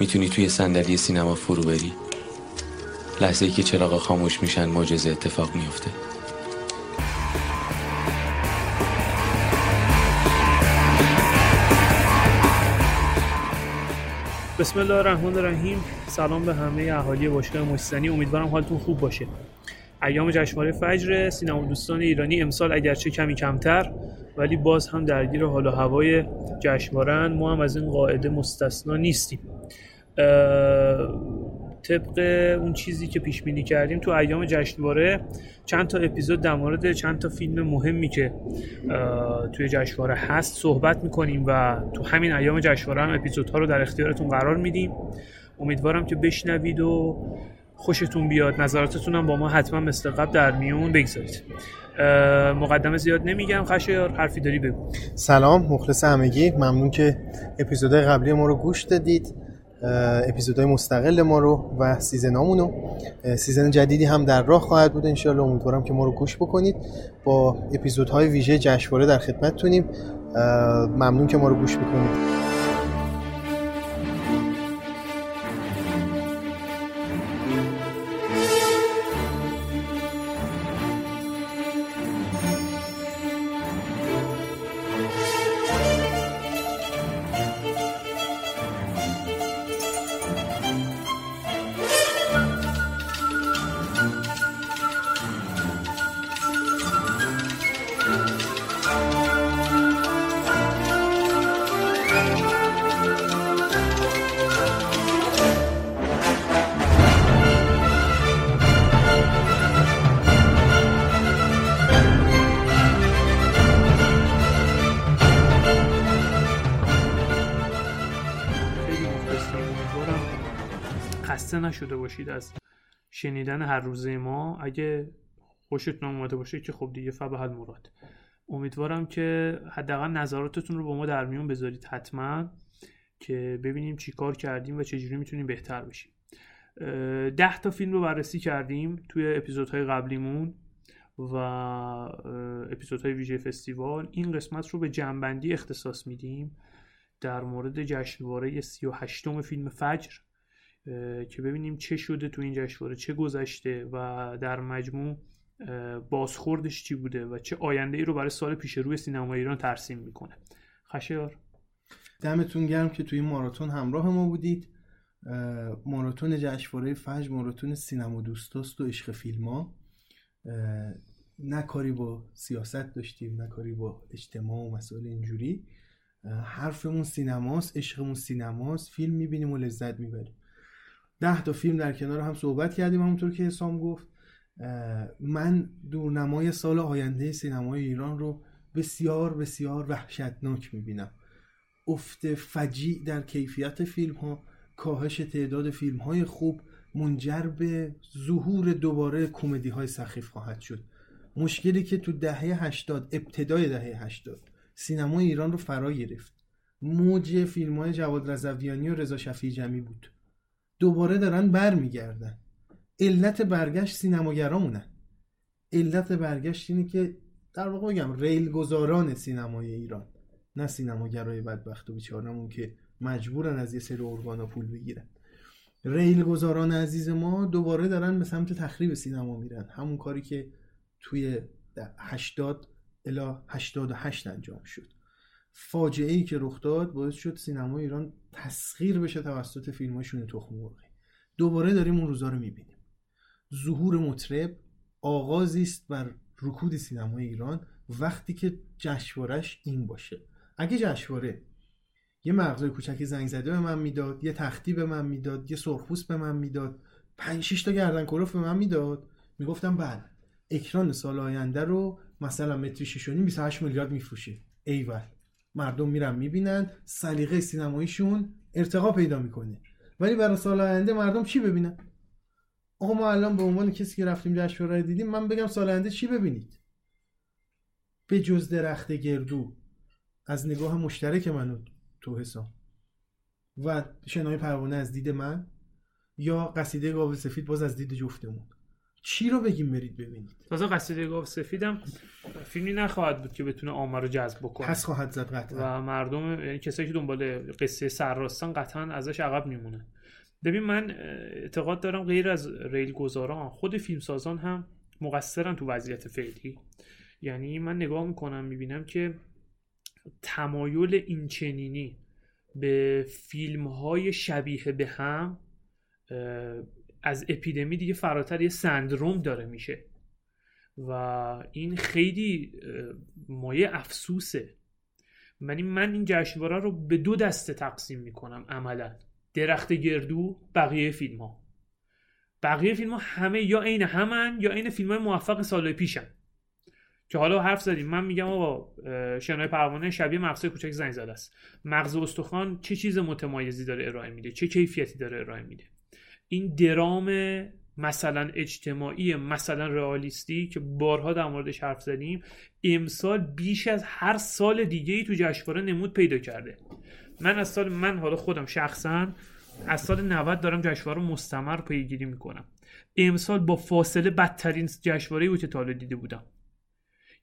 می‌تونی توی صندلی سینما فرو بری؟ لحظه ای که چراغ خاموش میشن معجزه اتفاق میفته بسم الله الرحمن الرحیم. سلام به همه اهالی باشگاه مجتنی امیدوارم حالتون خوب باشه. ایام جشنواره فجر سینما دوستان ایرانی امسال اگرچه کمی کمتر ولی باز هم درگیر حال و هوای جشنواره ما هم از این قاعده مستثنا نیستیم. طبق اون چیزی که پیش بینی کردیم تو ایام جشنواره چند تا اپیزود در مورد چند تا فیلم مهمی که توی جشنواره هست صحبت می‌کنیم و تو همین ایام جشنواره هم اپیزودها رو در اختیارتون قرار میدیم. امیدوارم که بشنوید و خوشتون بیاد. نظراتتون هم با ما حتما مثل قبل در میون بگذارید. مقدمه زیاد نمیگم خشایار حرفی داری بگو. سلام مخلص همگی. ممنون که اپیزودهای قبلی ما رو گوش دادید. اپیزودهای مستقل ما رو و season امون رو. season جدیدی هم در راه خواهد بود انشالله امیدوارم که ما رو گوش بکنید. با اپیزودهای ویژه جشنواره در خدمتتونیم. ممنون که ما رو گوش بکنید نشده باشید از شنیدن هر روزه ما. اگه خوشتون اومده باشه که خب دیگه فبه مراد. امیدوارم که حداقل نظراتتون رو با ما در میون بذارید حتما که ببینیم چی کار کردیم و چجوری می‌تونیم بهتر بشیم. ده تا فیلم رو بررسی کردیم توی اپیزودهای قبلیمون و اپیزودهای ویژه فستیوال. این قسمت رو به جنبندی اختصاص میدیم در مورد جشنواره 38 فیلم فجر. که ببینیم چه شده تو این جشنواره چه گذشته و در مجموع بازخوردش چی بوده و چه آینده ای رو برای سال پیش روی سینما ایران ترسیم می‌کنه. خشیار. دمتون گرم که توی ماراتون همراه ما بودید. ماراتون جشنواره فجر ماراتون سینما دوستاست و عشق فیلم ها. نه کاری با سیاست داشتیم نه کاری با اجتماع و مسائل اینجوری. حرفمون سینماست عشقمون سینماست فیلم می‌بینیم و لذت می‌بریم. ده تا فیلم در کنار هم صحبت کردیم همونطور که حسام گفت. من دورنمای سال آینده سینمای ایران رو بسیار بسیار وحشتناک می‌بینم. افت فجیع در کیفیت فیلم ها کاهش تعداد فیلم های خوب منجر به ظهور دوباره کمدی های سخیف خواهد شد. مشکلی که تو دهه 80 ابتدای دهه 80 سینمای ایران رو فرا گرفت. موج فیلم های جواد رضویانی و رضا شفیع جمعی بود. دوباره دارن برمیگردن. علت برگشت سینماگرامونن علت برگشت اینه که در واقع بگم ریل گذاران سینمای ایران نه سینماگرای بدبخت و بیچارمون که مجبورن از یه سری ارگانا پول بگیرن. ریل گذاران عزیز ما دوباره دارن به سمت تخریب سینما میرن. همون کاری که توی 80 الی 88 انجام شد. فاجعه ای که رخ داد باعث شد سینما ایران تسخیر بشه توسط فیلماشون تخم مرغی دوباره داریم اون روزا رو می‌بینیم. ظهور مطرب آغازی است بر رکود سینمای ایران وقتی که جشنوارش این باشه. اگه جشنواره یه مغزای کوچکی زنگ زده به من می‌داد یه تختی به من می‌داد یه سرخپوست به من می‌داد پنج شش تا گردن کلوف به من می‌داد می‌گفتم بله اکران سال آینده رو مثلا متری 6 28 میلیارد میفروشه ایول مردم میرن می‌بینن سلیقه سینماییشون ارتقا پیدا می‌کنه. ولی برای سال آینده مردم چی ببینن؟ آقا ما الان به عنوان کسی که رفتیم جشنواره دیدیم من بگم سال آینده چی ببینید؟ به جز درخت گردو از نگاه مشترک منو تو حسام و شنای پروانه از دید من یا قصیده گاو سفید باز از دید جفتمون. چی رو بگیم برید ببینید؟ تازه قصیده گاو سفیدم. فیلمی نخواهد بود که بتونه آمار رو جذب بکنه. پس خواهد زد قطعا. و مردم یعنی کسایی که دنبال قصه سرراستان قطعا ازش عقب میمونه. ببین من اعتقاد دارم غیر از ریل گذاران خود فیلمسازان هم مقصرن تو وضعیت فعلی. یعنی من نگاه می‌کنم می‌بینم که تمایل اینچنینی به فیلم های شبیه به هم از اپیدمی دیگه فراتر یه سندروم داره میشه. و این خیلی مایه افسوسه. من این من این جشنواره رو به دو دسته تقسیم می‌کنم عملا. درخت گردو بقیه فیلم ها بقیه فیلم ها همه یا عین همن یا عین فیلم های موفق سال پیشن. که حالا حرف زدیم. من میگم آقا شنای پروانه شبیه مغز کوچک زنگ زده است. مغز استخوان چه چیز متمایزی داره ارائه میده؟ چه کیفیتی داره ارائه میده؟ این درام مثلا اجتماعی مثلا رئالیستی که بارها در موردش حرف زدیم امسال بیش از هر سال دیگه ای تو جشنواره نمود پیدا کرده. من از سال من حالا خودم شخصا از سال 90 دارم جشنواره مستمر پیگیری می‌کنم. امسال با فاصله بدترین جشنواره بود که تا دیده بودم.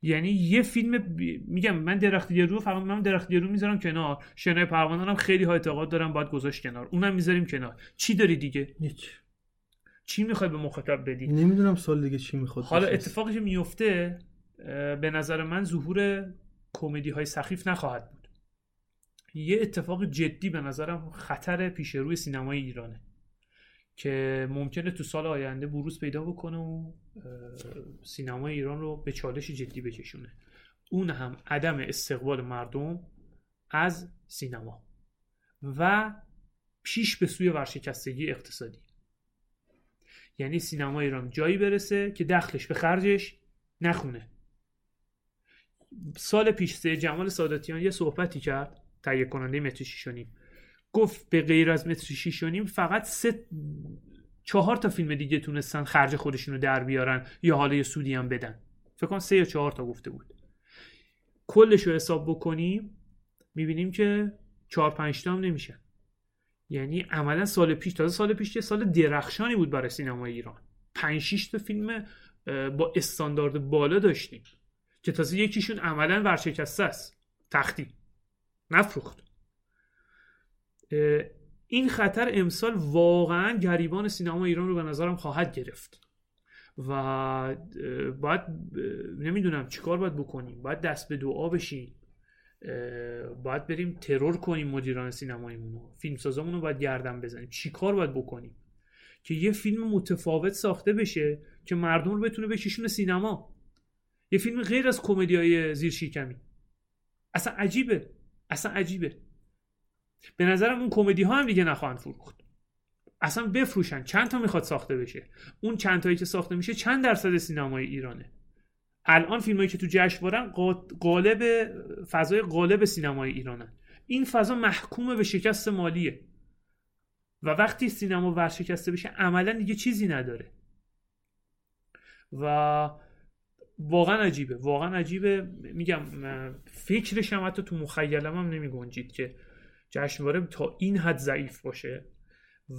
یعنی یه فیلم میگم من درخت رو فقط من درخت رو می‌ذارم کنار. شنای پروانه هم خیلی ها اعتقاد دارم باید گذاشت کنار. اونم می‌ذاریم کنار. چی داری دیگه؟ هیچ. چی می‌خوای به مخاطب بدی؟ نمی‌دونم سال دیگه چی می‌خواد حالا اتفاقی که میفته به نظر من ظهور کمدی های سخیف نخواهد بود. یه اتفاق جدی به نظرم خطر پیش روی سینمای ایرانه. که ممکنه تو سال آینده بروز پیدا بکنه و سینما ایران رو به چالش جدی بکشونه. اون هم عدم استقبال مردم از سینما و پیش به سوی ورشکستگی اقتصادی. یعنی سینما ایران جایی برسه که دخلش به خرجش نخونه. سال پیش سه جمال ساداتیان یه صحبتی کرد تهیه کننده متر شیشونیم. گفت به غیر از متر شیشونیم فقط سه چهار تا فیلم دیگه تونستن خرج خودشون رو در بیارن یا حالا یه سودی هم بدن. فکر کنم سه یا چهار تا گفته بود. کلش رو حساب بکنیم می‌بینیم که چهار پنج تا هم نمیشن. یعنی عملا سال پیش تازه سال پیش یه سال درخشانی بود برای سینمای ایران. پنج شیش تا فیلم با استاندارد بالا داشتیم. که تازه یکیشون عملا ورشکسته است. تختی. نفروخت. این خطر امسال واقعا گریبان سینما ایران رو به نظرم خواهد گرفت. و باید نمی‌دونم چیکار باید بکنیم. باید دست به دعا بشیم. باید بریم ترور کنیم مدیران سینماییمون رو. فیلمسازامون رو باید گردن بزنیم. چیکار باید بکنیم؟ که یه فیلم متفاوت ساخته بشه که مردم رو بتونه بکشونه سینما. یه فیلم غیر از کمدی های زیر شیکمی اصلا عجیبه. اصلا عجیبه. به نظرم اون کمدی ها هم دیگه نخواهند فروخت. اصلا بفروشن. چند تا می‌خواد ساخته بشه. اون چند تایی که ساخته میشه چند درصد سینمای ایرانه. الان فیلمایی که تو جشنوارن قالب فضای قالب سینمای ایرانن. این فضا محکوم به شکست مالیه. و وقتی سینما ورشکسته بشه عملا دیگه چیزی نداره. و واقعا عجیبه. واقعا عجیبه. میگم فکرش هم حتی تو مخیلم هم نمی گنجید که جشنواره تا این حد ضعیف باشه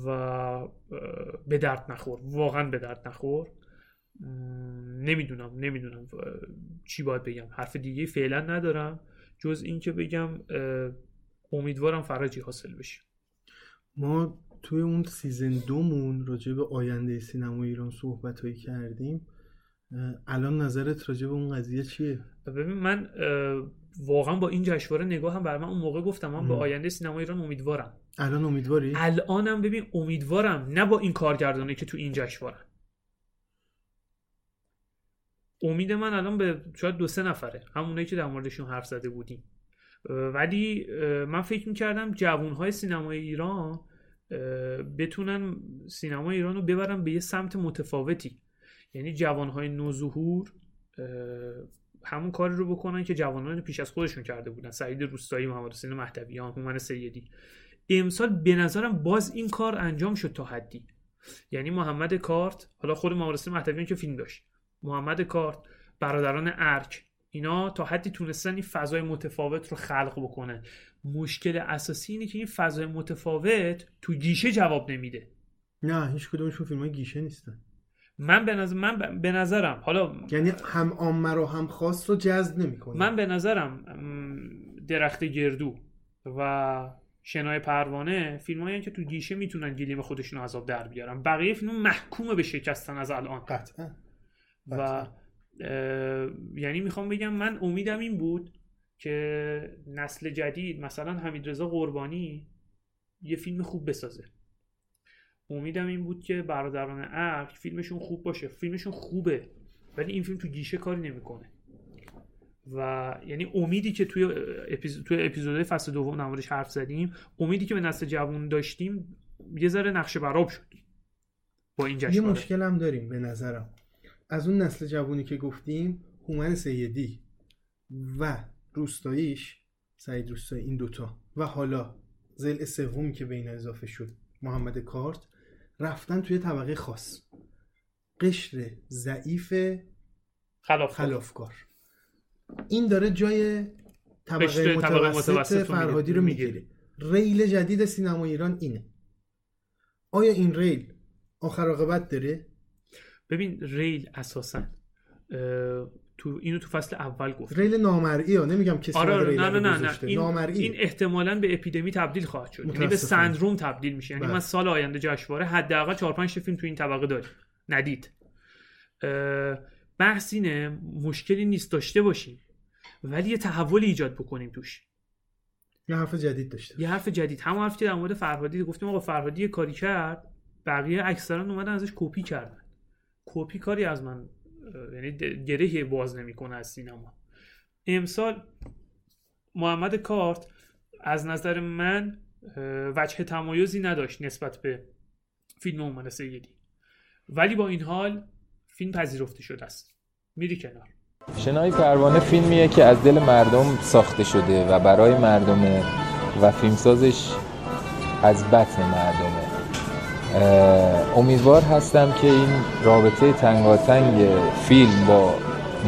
و به درد نخور. واقعا به درد نخور. نمی‌دونم نمی‌دونم چی باید بگم. حرف دیگه فعلا ندارم. جز اینکه بگم امیدوارم فرجی حاصل بشه. ما توی اون سیزن دومون راجع به آینده سینما ایران صحبت هایی کردیم الان نظرت راجع به اون قضیه چیه؟ ببین من واقعا با این جشنواره نگاه هم بر من اون موقع گفتم من به آینده سینما ایران امیدوارم. الان امیدواری؟ الانم ببین امیدوارم. نه با این کارگردانی که تو این جشنواره. امید من الان به شاید دو سه نفره. همونایی که در موردشون حرف زده بودیم. ولی من فکر می‌کردم جوانهای سینمای ایران بتونن سینما ایران رو ببرن به یه سمت متفاوتی. یعنی جوانهای نوظهور همون کاری رو بکنن که جوانان پیش از خودشون کرده بودن. سعید روستایی محمد حسین مهدویان هومن سیدی. امسال به نظرم باز این کار انجام شد تا حدی. یعنی محمد کارت حالا خود محمد حسین مهدویان که فیلم داشت. محمد کارت برادران ارک. اینا تا حدی تونستن این فضای متفاوت رو خلق بکنن. مشکل اساسی اینه که این فضای متفاوت تو گیشه جواب نمیده. نه هیچ کدومشون فیلم گیشه نیستن. من به نظر من به نظرم حالا یعنی هم عامه رو هم خاص رو جذب نمی‌کنه من به نظرم درخت گردو و شنای پروانه فیلم هایی که تو گیشه می‌تونن گلیم خودشون عذاب در بیارن. بقیه فیلم محکومه به شکستن از الان. قطعا. و یعنی می‌خوام بگم من امیدم این بود که نسل جدید مثلا حمید رضا قربانی یه فیلم خوب بسازه. امیدم این بود که برادران ارک فیلمشون خوب باشه. فیلمشون خوبه ولی این فیلم تو گیشه کاری نمی‌کنه. و یعنی امیدی که توی اپیز... توی اپیزودهای فصل دوم نمارش حرف زدیم امیدی که به نسل جوان داشتیم یه ذره نقشه براب شد. با این یه مشکل هم داریم به نظرم. از اون نسل جوانی که گفتیم هومن سیدی و روستاییش سعید روستایی این دوتا. و حالا زل سومی که بین اضافه شد محمد کارت. رفتن توی طبقه خاص. قشر ضعیف خلافکار. خلافکار. این داره جای طبقه متوسط, فرهادی رو می‌گیره. ریل جدید سینما ایران اینه. آیا این ریل آخر عاقبت داره؟ ببین ریل اساسا تو اینو تو فصل اول گفت. ریل نامرئی ها نمیگم کسی آره, آره، نه نه نه, نه. این, این احتمالا به اپیدمی تبدیل خواهد شد. یعنی به سندروم تبدیل میشه. یعنی بله. من سال آینده جشنواره حداقل 4 5 فیلم تو این طبقه داریم. ندید. بحث اینه مشکلی نیست داشته باشیم ولی یه تحولی ایجاد بکنیم توش. یه حرف جدید داشته یه حرف جدید. همون حرفی که در مورد فرهادی گفتیم آقا فرهادی کاری کرد بقیه اکثرا اومدن ازش کپی کردن. کپی کاری از من یعنی گره باز نمی‌کنه از سینما. امسال محمد کارت از نظر من وجه تمایزی نداشت نسبت به فیلم اومد سیدی. ولی با این حال فیلم پذیرفته شده است. میری کنار. شنای پروانه فیلمیه که از دل مردم ساخته شده و برای مردمه و فیلمسازش از بطن مردمه امیدوار هستم که این رابطه تنگاتنگ فیلم با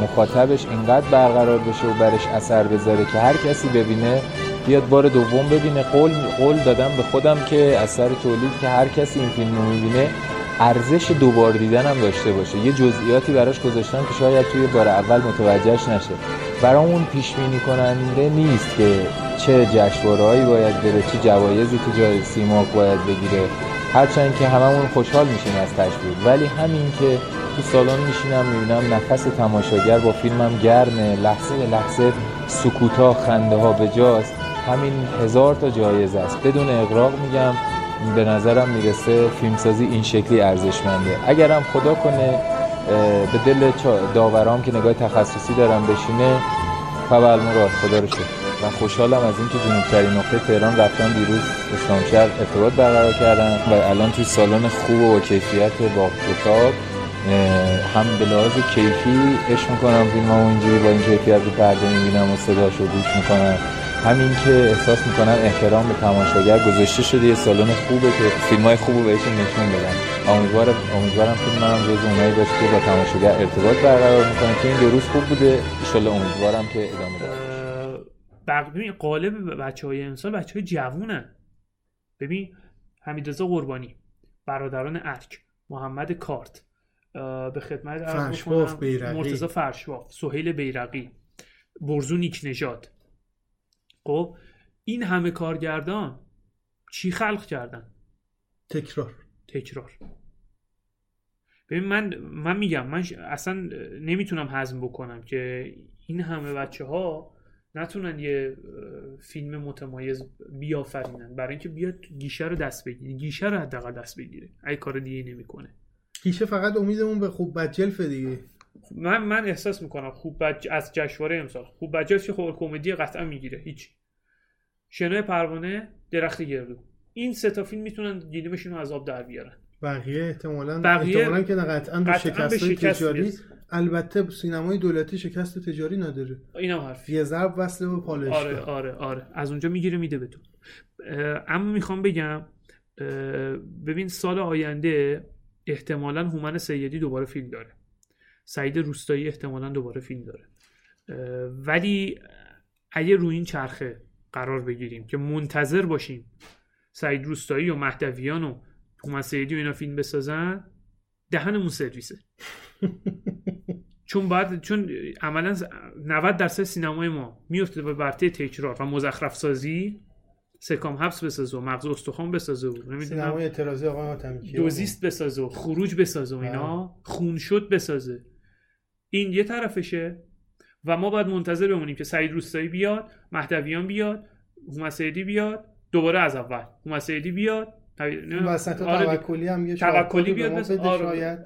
مخاطبش اینقدر برقرار بشه و برش اثر بذاره که هر کسی ببینه بیاد بار دوم ببینه. قول قول دادم به خودم که اثر تولید که هر کسی این فیلم رو می‌بینه ارزش دوبار دیدن هم داشته باشه. یه جزئیاتی براش گذاشتم که شاید توی بار اول متوجهش نشه. برامون پیش بینی کننده نیست که چه جشنواره‌ای باید بره چه جوایزی تو جای سیماک باید بگیره. هرچند که هممون خوشحال میشیم از تشویق ولی همین که تو سالن میشینم می‌بینم نفس تماشاگر با فیلمم گرمه لحظه به لحظه سکوتا خنده ها به جاست. همین هزار تا جایزه است. بدون اقراق میگم به نظرم می‌رسه فیلمسازی این شکلی ارزشمنده. اگرم خدا کنه به دل داورام که نگاه تخصصی دارم بشینه فبل مراد خدا رو شکر. و خوشحالم از اینکه جنوبترین نقطه تهران رفتن دیروز اسلامشهر ارتباط برقرار کردن و الان توی سالن خوب و کیفیت با کتاب هم به لحاظ کیفی عشق می‌کنم فیلم اینجوری با این کیفیت رو پرده می‌بینم و صداش رو گوش می‌کنم همین که احساس می‌کنن احترام به تماشاگر گذاشته شده یه سالن خوبه که فیلم های خوب بهشون نشون بدن. امیدوارم امیدوارم فیلم هم جز اونایی باشه که با تماشاگر ارتباط برقرار می‌کنه. که این دو روز خوب بوده. ان امیدوارم که ادامه داره. ببین قالب بچه های امسال بچه های جوونن. ببین حمیدرضا قربانی برادران ارک محمد کارت به خدمت فرشواف بیرقی. مرتضی فرشواف سهیل بیرقی برزو نیک نژاد. خب این همه کارگردان چی خلق کردن؟ تکرار. تکرار. ببین من من میگم من اصلا نمی‌تونم هضم بکنم که این همه بچه ها نتونن یه فیلم متمایز بیافرینن. برای اینکه بیاد گیشه رو دست بگیره. گیشه رو حداقل دست بگیره. ای کار دیگه نمی‌کنه. گیشه فقط امیدمون به خوب بجلف دیگه. من من احساس می‌کنم خوب بج... از جشنواره امسال. خوب بجلف خب کمدی قطعا می‌گیره. هیچ. شنای پروانه درخت گردو. این سه تا فیلم می‌تونن گلیمشون رو از آب در بیارن. بقیه احتمالاً بقیه احتمالاً که قطعا به شکست تجاری البته سینمای دولتی شکست تجاری نداره. اینم حرف یه ضرب وصله و پالش آره آره آره. از اونجا می‌گیره میده به تو. اما می‌خوام بگم ببین سال آینده احتمالا هومن سیدی دوباره فیلم داره. سعید روستایی احتمالا دوباره فیلم داره. ولی اگه روی این چرخه قرار بگیریم که منتظر باشیم سعید روستایی و مهدویان و هومن سیدی و اینا فیلم بسازن دهنمون سرویسه. چون بعد چون عملا 90 درصد سینمای ما میفته به برته تکرار و مزخرف سازی سکام حبس بسازه و مغز استخوان بسازه و نمی‌دونم اعتراضی کیا دوزیست بسازه و خروج بسازه و اینا خون شد بسازه این یه طرفشه و ما باید منتظر بمونیم که سعید روستایی بیاد مهدویان بیاد هومن سیدی بیاد دوباره از اول هومن سیدی بیاد؟ وسط آره، توکلی هم یه توکلی بیاد بس- آره.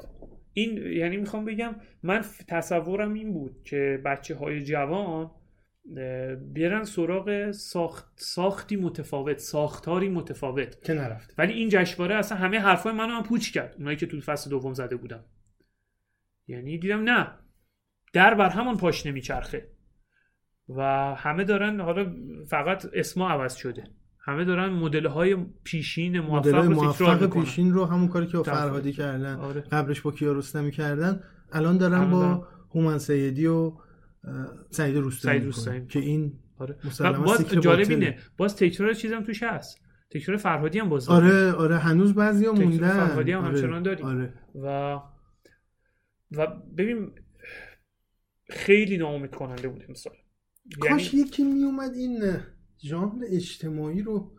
این یعنی می‌خوام بگم من تصورم این بود که بچه های جوان برن سراغ ساخت ساختی متفاوت ساختاری متفاوت. که نرفت ولی این جشنواره اصلا همه حرفای منو هم پوچ کرد اونایی که تو فصل دوم زده بودم یعنی دیدم نه در بر همان پاش نمیچرخه. و همه دارن حالا فقط اسما عوض شده. همه دارن مدل های پیشین موفق مدل رو تکرار پیشین رو همون کاری که. فرهادی کردن آره. قبلش با کیارستمی کردن الان دارن با دارن. هومن سیدی و سعید روستایی. که این آره. باز جالب. اینه باز تکرار چیزم توش هست تکرار فرهادی هم باز. آره آره هنوز بعضیا موندن فرهادی هم آره. همچنان داریم. آره. و و ببین خیلی ناامید کننده بود امسال کاش یعنی یکی میومد این ژانر اجتماعی رو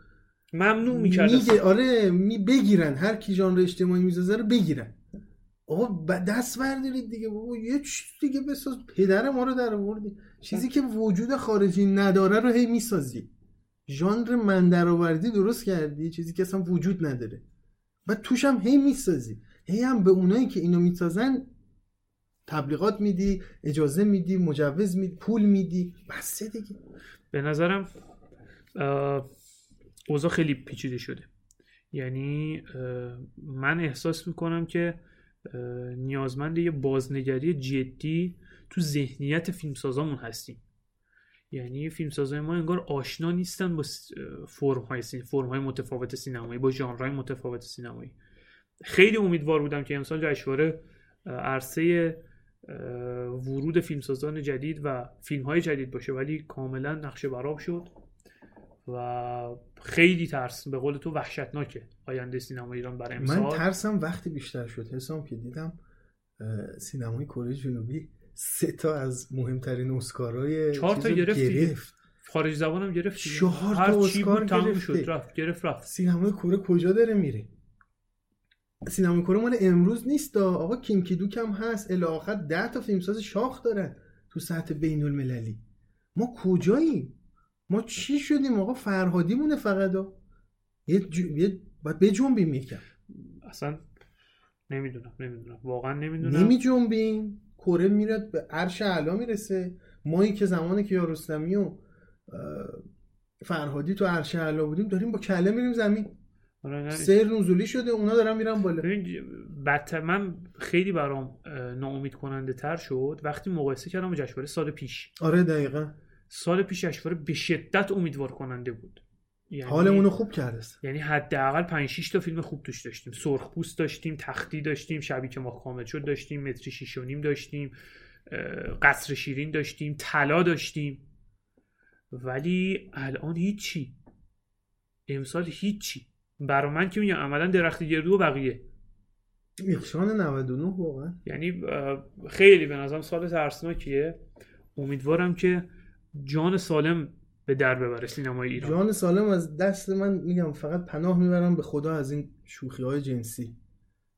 ممنوع می‌کرد میگه آره می بگیرن. هر کی ژانر اجتماعی می‌سازه رو بگیرن. آقا دست بردارید دیگه بابا. یه چیز دیگه بساز. پدر ما رو در آوردی. چیزی که وجود خارجی نداره رو هی می‌سازی. ژانر من درآوردی درست کردی. چیزی که اصلا وجود نداره. و توش هم هی می‌سازی. هی هم به اونایی که اینو می‌سازن تبلیغات میدی اجازه میدی مجوز میدی پول میدی. بسه دیگه. به نظرم اوضاع خیلی پیچیده شده. یعنی من احساس می‌کنم که نیازمند یه بازنگری جدی تو ذهنیت فیلمسازامون هستیم. یعنی فیلمسازای ما انگار آشنا نیستن با فرم های فرم های متفاوت سینمایی با ژانرهای متفاوت سینمایی. خیلی امیدوار بودم که امسال جشنواره عرصه ورود فیلمسازان جدید و فیلم های جدید باشه. ولی کاملا نقشه براب شد. و خیلی ترس به قول تو وحشتناکه آینده سینما ایران برای امسال من ترسم وقتی بیشتر شد حسام که دیدم سینمای کره جنوبی سه تا از مهمترین اسکارهای چهار تا گرفت. گرفت خارج زبانم گرفت. چهار تا اسکار گرفته. شد رفت گرفت رفت سینمای کره کجا داره میره سینمای کره مال امروز نیست دا. آقا کیم کیدوک هم هست الی آخر ده تا فیلمساز شاخ دارن تو سطح بین المللی ما کجاییم ما چی شدیم آقا؟ فرهادی مونه فقط. دا. یه, جو... یه... باید بجنبیم یکم. اصلا نمی‌دونم نمی‌دونم. واقعا نمی‌دونم. نمی جنبیم کره میره به عرش اعلا می‌رسه. مایی که زمان که یارستمی و فرهادی تو عرش اعلا بودیم داریم با کله میریم زمین. آره،. سیر نزولی شده اونا دارن میرن بالا. بدتر من خیلی برام ناامید کننده تر شد وقتی مقایسه کردم با جشنواره سال پیش. آره دقیقا. سال پیش جشنواره به شدت امیدوار کننده بود. یعنی حالمون رو خوب کرده. یعنی حداقل 5 6 تا فیلم خوب توش داشتیم. سرخ پوست داشتیم تختی داشتیم شبی که ما کامل شد داشتیم متری شیش و نیم داشتیم قصر شیرین داشتیم طلا داشتیم. ولی الان هیچی. امسال هیچی. برا من که میگم عملا درخت گردو و بقیه. میخشان 99 واقعا. یعنی خیلی به نظرم سال ترسناکیه. امیدوارم که جان سالم به در ببره سینمای ایران. جان سالم از دست من میگم فقط پناه می‌برم به خدا از این شوخی های جنسی.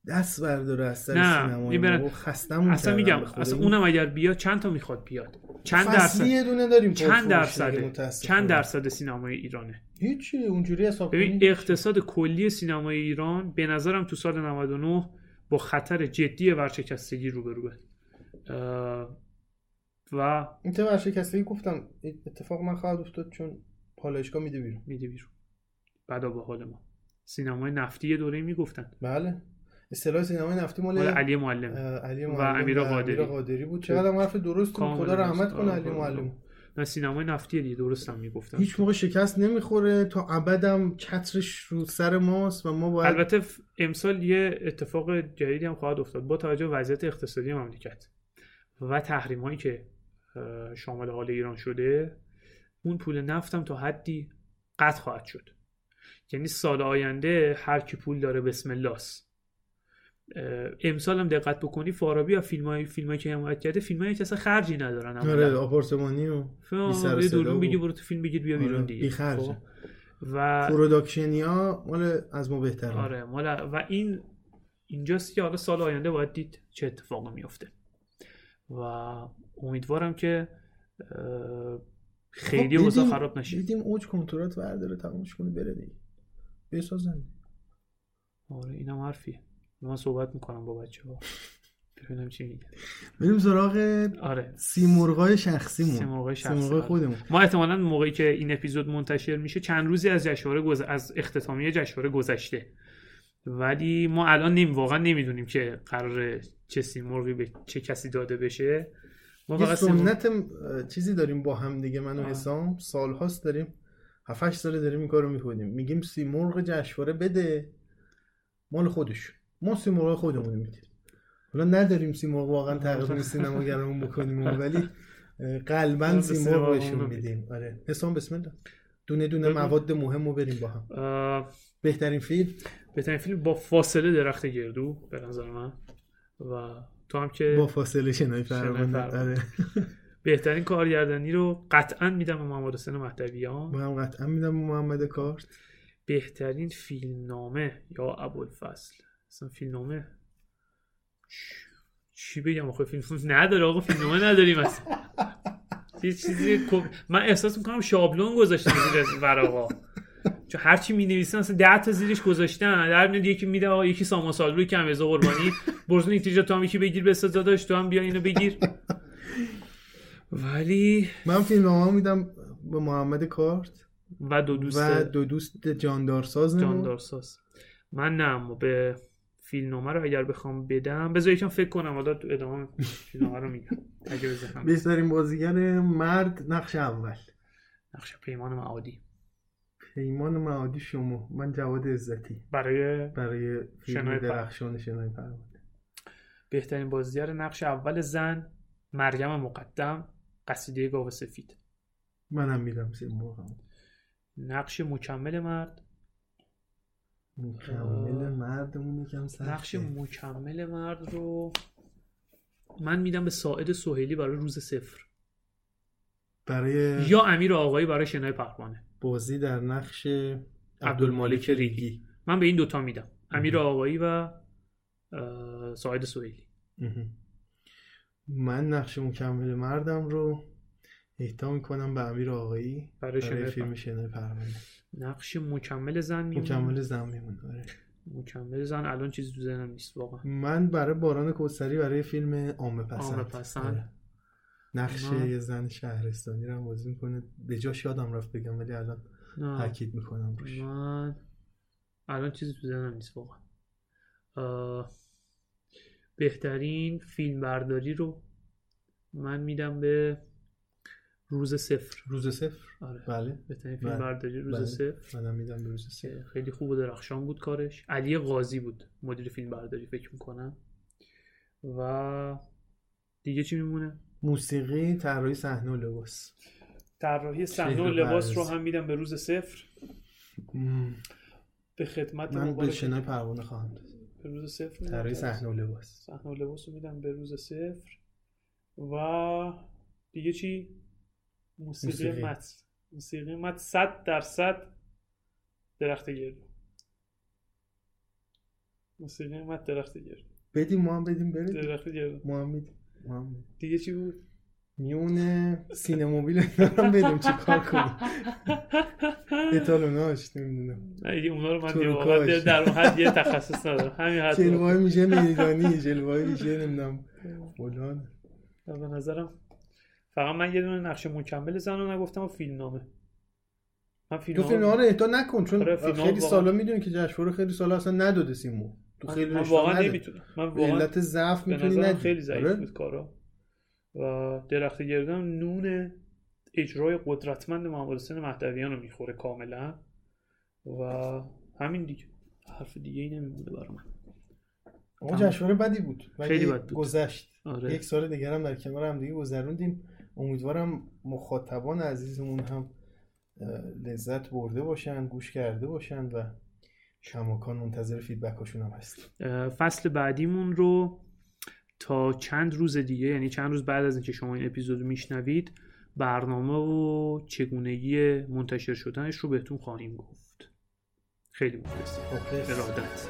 دست برداره از سر نه، سینما میبرن- بابا، خستمون اصلا میگم. اصلا اونم اگر بیاد چند تا می‌خواد بیاد؟ چند درصد؟ یه دونه داریم چند متاسفانه. چند درصد سینمای ایرانه؟ هیچی اونجوری حساب ببین اقتصاد کلی سینمای ایران به نظرم تو سال 99 با خطر جدی ورشکستگی روبرو اه، و این تو ورشکستگی گفتم اتفاق من خواهد افتاد چون پالایشگاه میده بیرون. میده بیرون. بعدا به حال ما. سینمای نفتی یه دوره می‌گفتن. بله. اصطلاح سینمای نفتی مال علی معلم. علی و معلم امیر قادری. قادری بود. چقدر هم حرف درست بود. خدا رحمت درست. کنه علی معلم. نه سینمای نفتی دیگه درستم می‌گفتن. هیچ موقع شکست نمی‌خوره. تا ابدم چترش رو سر ماست و ما باید البته امسال یه اتفاق جدیدی هم خواهد افتاد. با توجه به وضعیت اقتصادی مملکت و تحریم هایی که شامل حال ایران شده اون پول نفتم تا حدی قطع خواهد شد یعنی سال آینده هر کی پول داره بسم الله است. اه، امسال هم دقت بکنی فارابی و فیلم های فیلم که حمایت کرده فیلم های که اصلا خرجی ندارن. آره آپارتمانی و بی دوربین بگیر برو تو فیلم بگیر بیا بیرون آره، دیگه بی خرجه. خب. و پروداکشنیا مال از ما بهتره آره مال و این اینجاست که حالا سال آینده باید دید چه اتفاقی میفته و امیدوارم که خیلی خب، اوضاع خراب نشه. دیدیم اوج کنترات برداره تمامش کنه بره دیگه. بسازن آره اینم حرفیه. من صحبت می‌کنم با بچه ها ببینم چی میگه بریم سراغ آره. سیمرغای شخصیمون. سیمرغای شخصی، سیمرغای آره. خودمون. ما احتمالا موقعی که این اپیزود منتشر میشه چند روزی از جشنواره گذ... از اختتامیه جشنواره گذشته. ولی ما الان نمی... واقعا نمی‌دونیم که قرار چه سیمرغی به چه کسی داده بشه. ما یه سنت اه، چیزی داریم با هم دیگه من و. حسام. سالهاست داریم. 7 ساله داریم این کارو می‌کنیم. میگیم سیمرغ جشنواره بده. مال خودش. ما سیمرغ خودمون میدیم حالا نداریم سیمرغ واقعا تقدیم سینماگرمون بکنیم ولی قلبا سیمرغ بهشون میدیم. آره. حسام بسم الله. دونه دونه. مواد مهم رو بریم با هم. آه، بهترین فیلم؟ بهترین فیلم با فاصله درخت گردو به نظر من. و تو هم که با فاصله شنای فرمانده. آره. بهترین کارگردانی رو قطعا میدم به محمد حسین مهدویان. من هم قطعا میدم به محمد کارت. بهترین فیلمنامه یا ابوالفضل؟ اصلا فیلمنامه؟ چی بگم آخه فیلم نداره آقا فیلمنامه نداریم اصلا. چیزی من احساس می‌کنم شابلون گذاشتن زیر ورقا. چون هر چی می نویسن اصلا 10 تا زیرش گذاشتن. در میاد یکی میده آقا یکی سامان سالروی کم رضا قربانی. برزون اینجا تو هم یکی بگیر به داداش تو هم بیا اینو بگیر. ولی من فیلم میدم به محمد کارت و دو دوست و دو دوست جاندارساز جاندارساز. من نه اما به فیلمنامه رو اگر بخوام بدم بذار یکم فکر کنم حالا تو ادامه فیلمنامه رو میگم. اگه بذارم. بهترین بازیگر مرد نقش اول. نقش پیمان معادی. پیمان معادی شما. من جواد عزتی. برای برای فیلم شنای. درخشان شنای پرونده. بهترین بازیگر نقش اول زن مریم مقدم قصیده گاو سفید. منم میدم سیم مرغم. نقش مکمل مرد. مکمل مردمون یکم سخته. نقش مکمل مرد رو من میدم به ساعد سهیلی برای روز صفر. برای یا امیر آقایی برای شنای پروانه. بازی در نقش عبدالمالک ریگی. من به این دوتا میدم. امیر آقایی و سهیلی. مهم. من نقش مکمل مردم رو اهدا می‌کنم به امیر آقایی. برای برای فیلم پر- شنای پرونده. نقش مکمل زن میمونه. مکمل زن میمونه آره. مکمل زن الان چیزی تو ذهنم نیست واقعا. من برای باران کوسری برای فیلم عامه پسند. عامه پسند. نقش یه زن شهرستانی رو هم بازی می‌کنه. به جاش یادم رفت بگم ولی الان. تاکید می‌کنم روش. من الان چیزی تو ذهنم نیست واقعا. بهترین فیلم برداری رو من میدم به روز صفر. روز صفر؟ آره. بله. بهترین فیلم بله. برداری روز بله. صفر. منم میدم به روز صفر. خیلی خوب و درخشان بود کارش. علی قاضی بود مدیر فیلم برداری فکر می‌کنم. و دیگه چی میمونه؟ موسیقی طراحی صحنه و لباس. طراحی صحنه و لباس رو. هم میدم به روز صفر. مم. به خدمت من به شنای پروانه خواهم به روز صفر. طراحی صحنه و لباس. صحنه و لباس رو میدم به روز صفر. و دیگه چی؟ موسیقی, موسیقی. متن. موسیقی متن صد درصد درخت گردو موسیقی متن درخت گردو بدیم ما هم بدیم بره درخت گردو ما هم میدیم. دیگه چی بود؟ میونه سینموبیل هم بدیم چی کار کنیم. اتالوناش نمی‌دونم. دیگه اونا رو من دیگه. در اون حد یه تخصص ندارم. همین حد. جلوه میشه میدانی جلوه میشه نمی‌دونم. فلان. به نظرم فقط من یه دونه نقش مکمل زن رو نگفتم و فیلم نامه من فیلم تو فیلم ها رو اهدا نکن چون آره، خیلی سالا می‌دونی که جشنواره خیلی سالا اصلا نداده سیمو. تو خیلی من واقعا. نمی‌تونم. من واقعا علت ضعف می‌تونی ندی. خیلی ضعیف آره؟ بود کارا. و درخت گردم نون اجرای قدرتمند محمد حسین مهدویان رو می‌خوره کاملا. و همین دیگه. حرف دیگه ای نمیمونه برای من. آقا جشنواره بدی بود ولی خیلی بد بود. گذشت. آره. یک سال دیگر هم در کنار هم دیگه گذروندیم. امیدوارم مخاطبان عزیزمون هم لذت برده باشن گوش کرده باشن و کماکان منتظر فیدبکاشون هم هستیم. فصل بعدیمون رو تا چند روز دیگه یعنی چند روز بعد از اینکه شما این اپیزود رو میشنوید برنامه و چگونگی منتشر شدنش رو بهتون خواهیم گفت. خیلی مخلصیم مخلص. ارادت.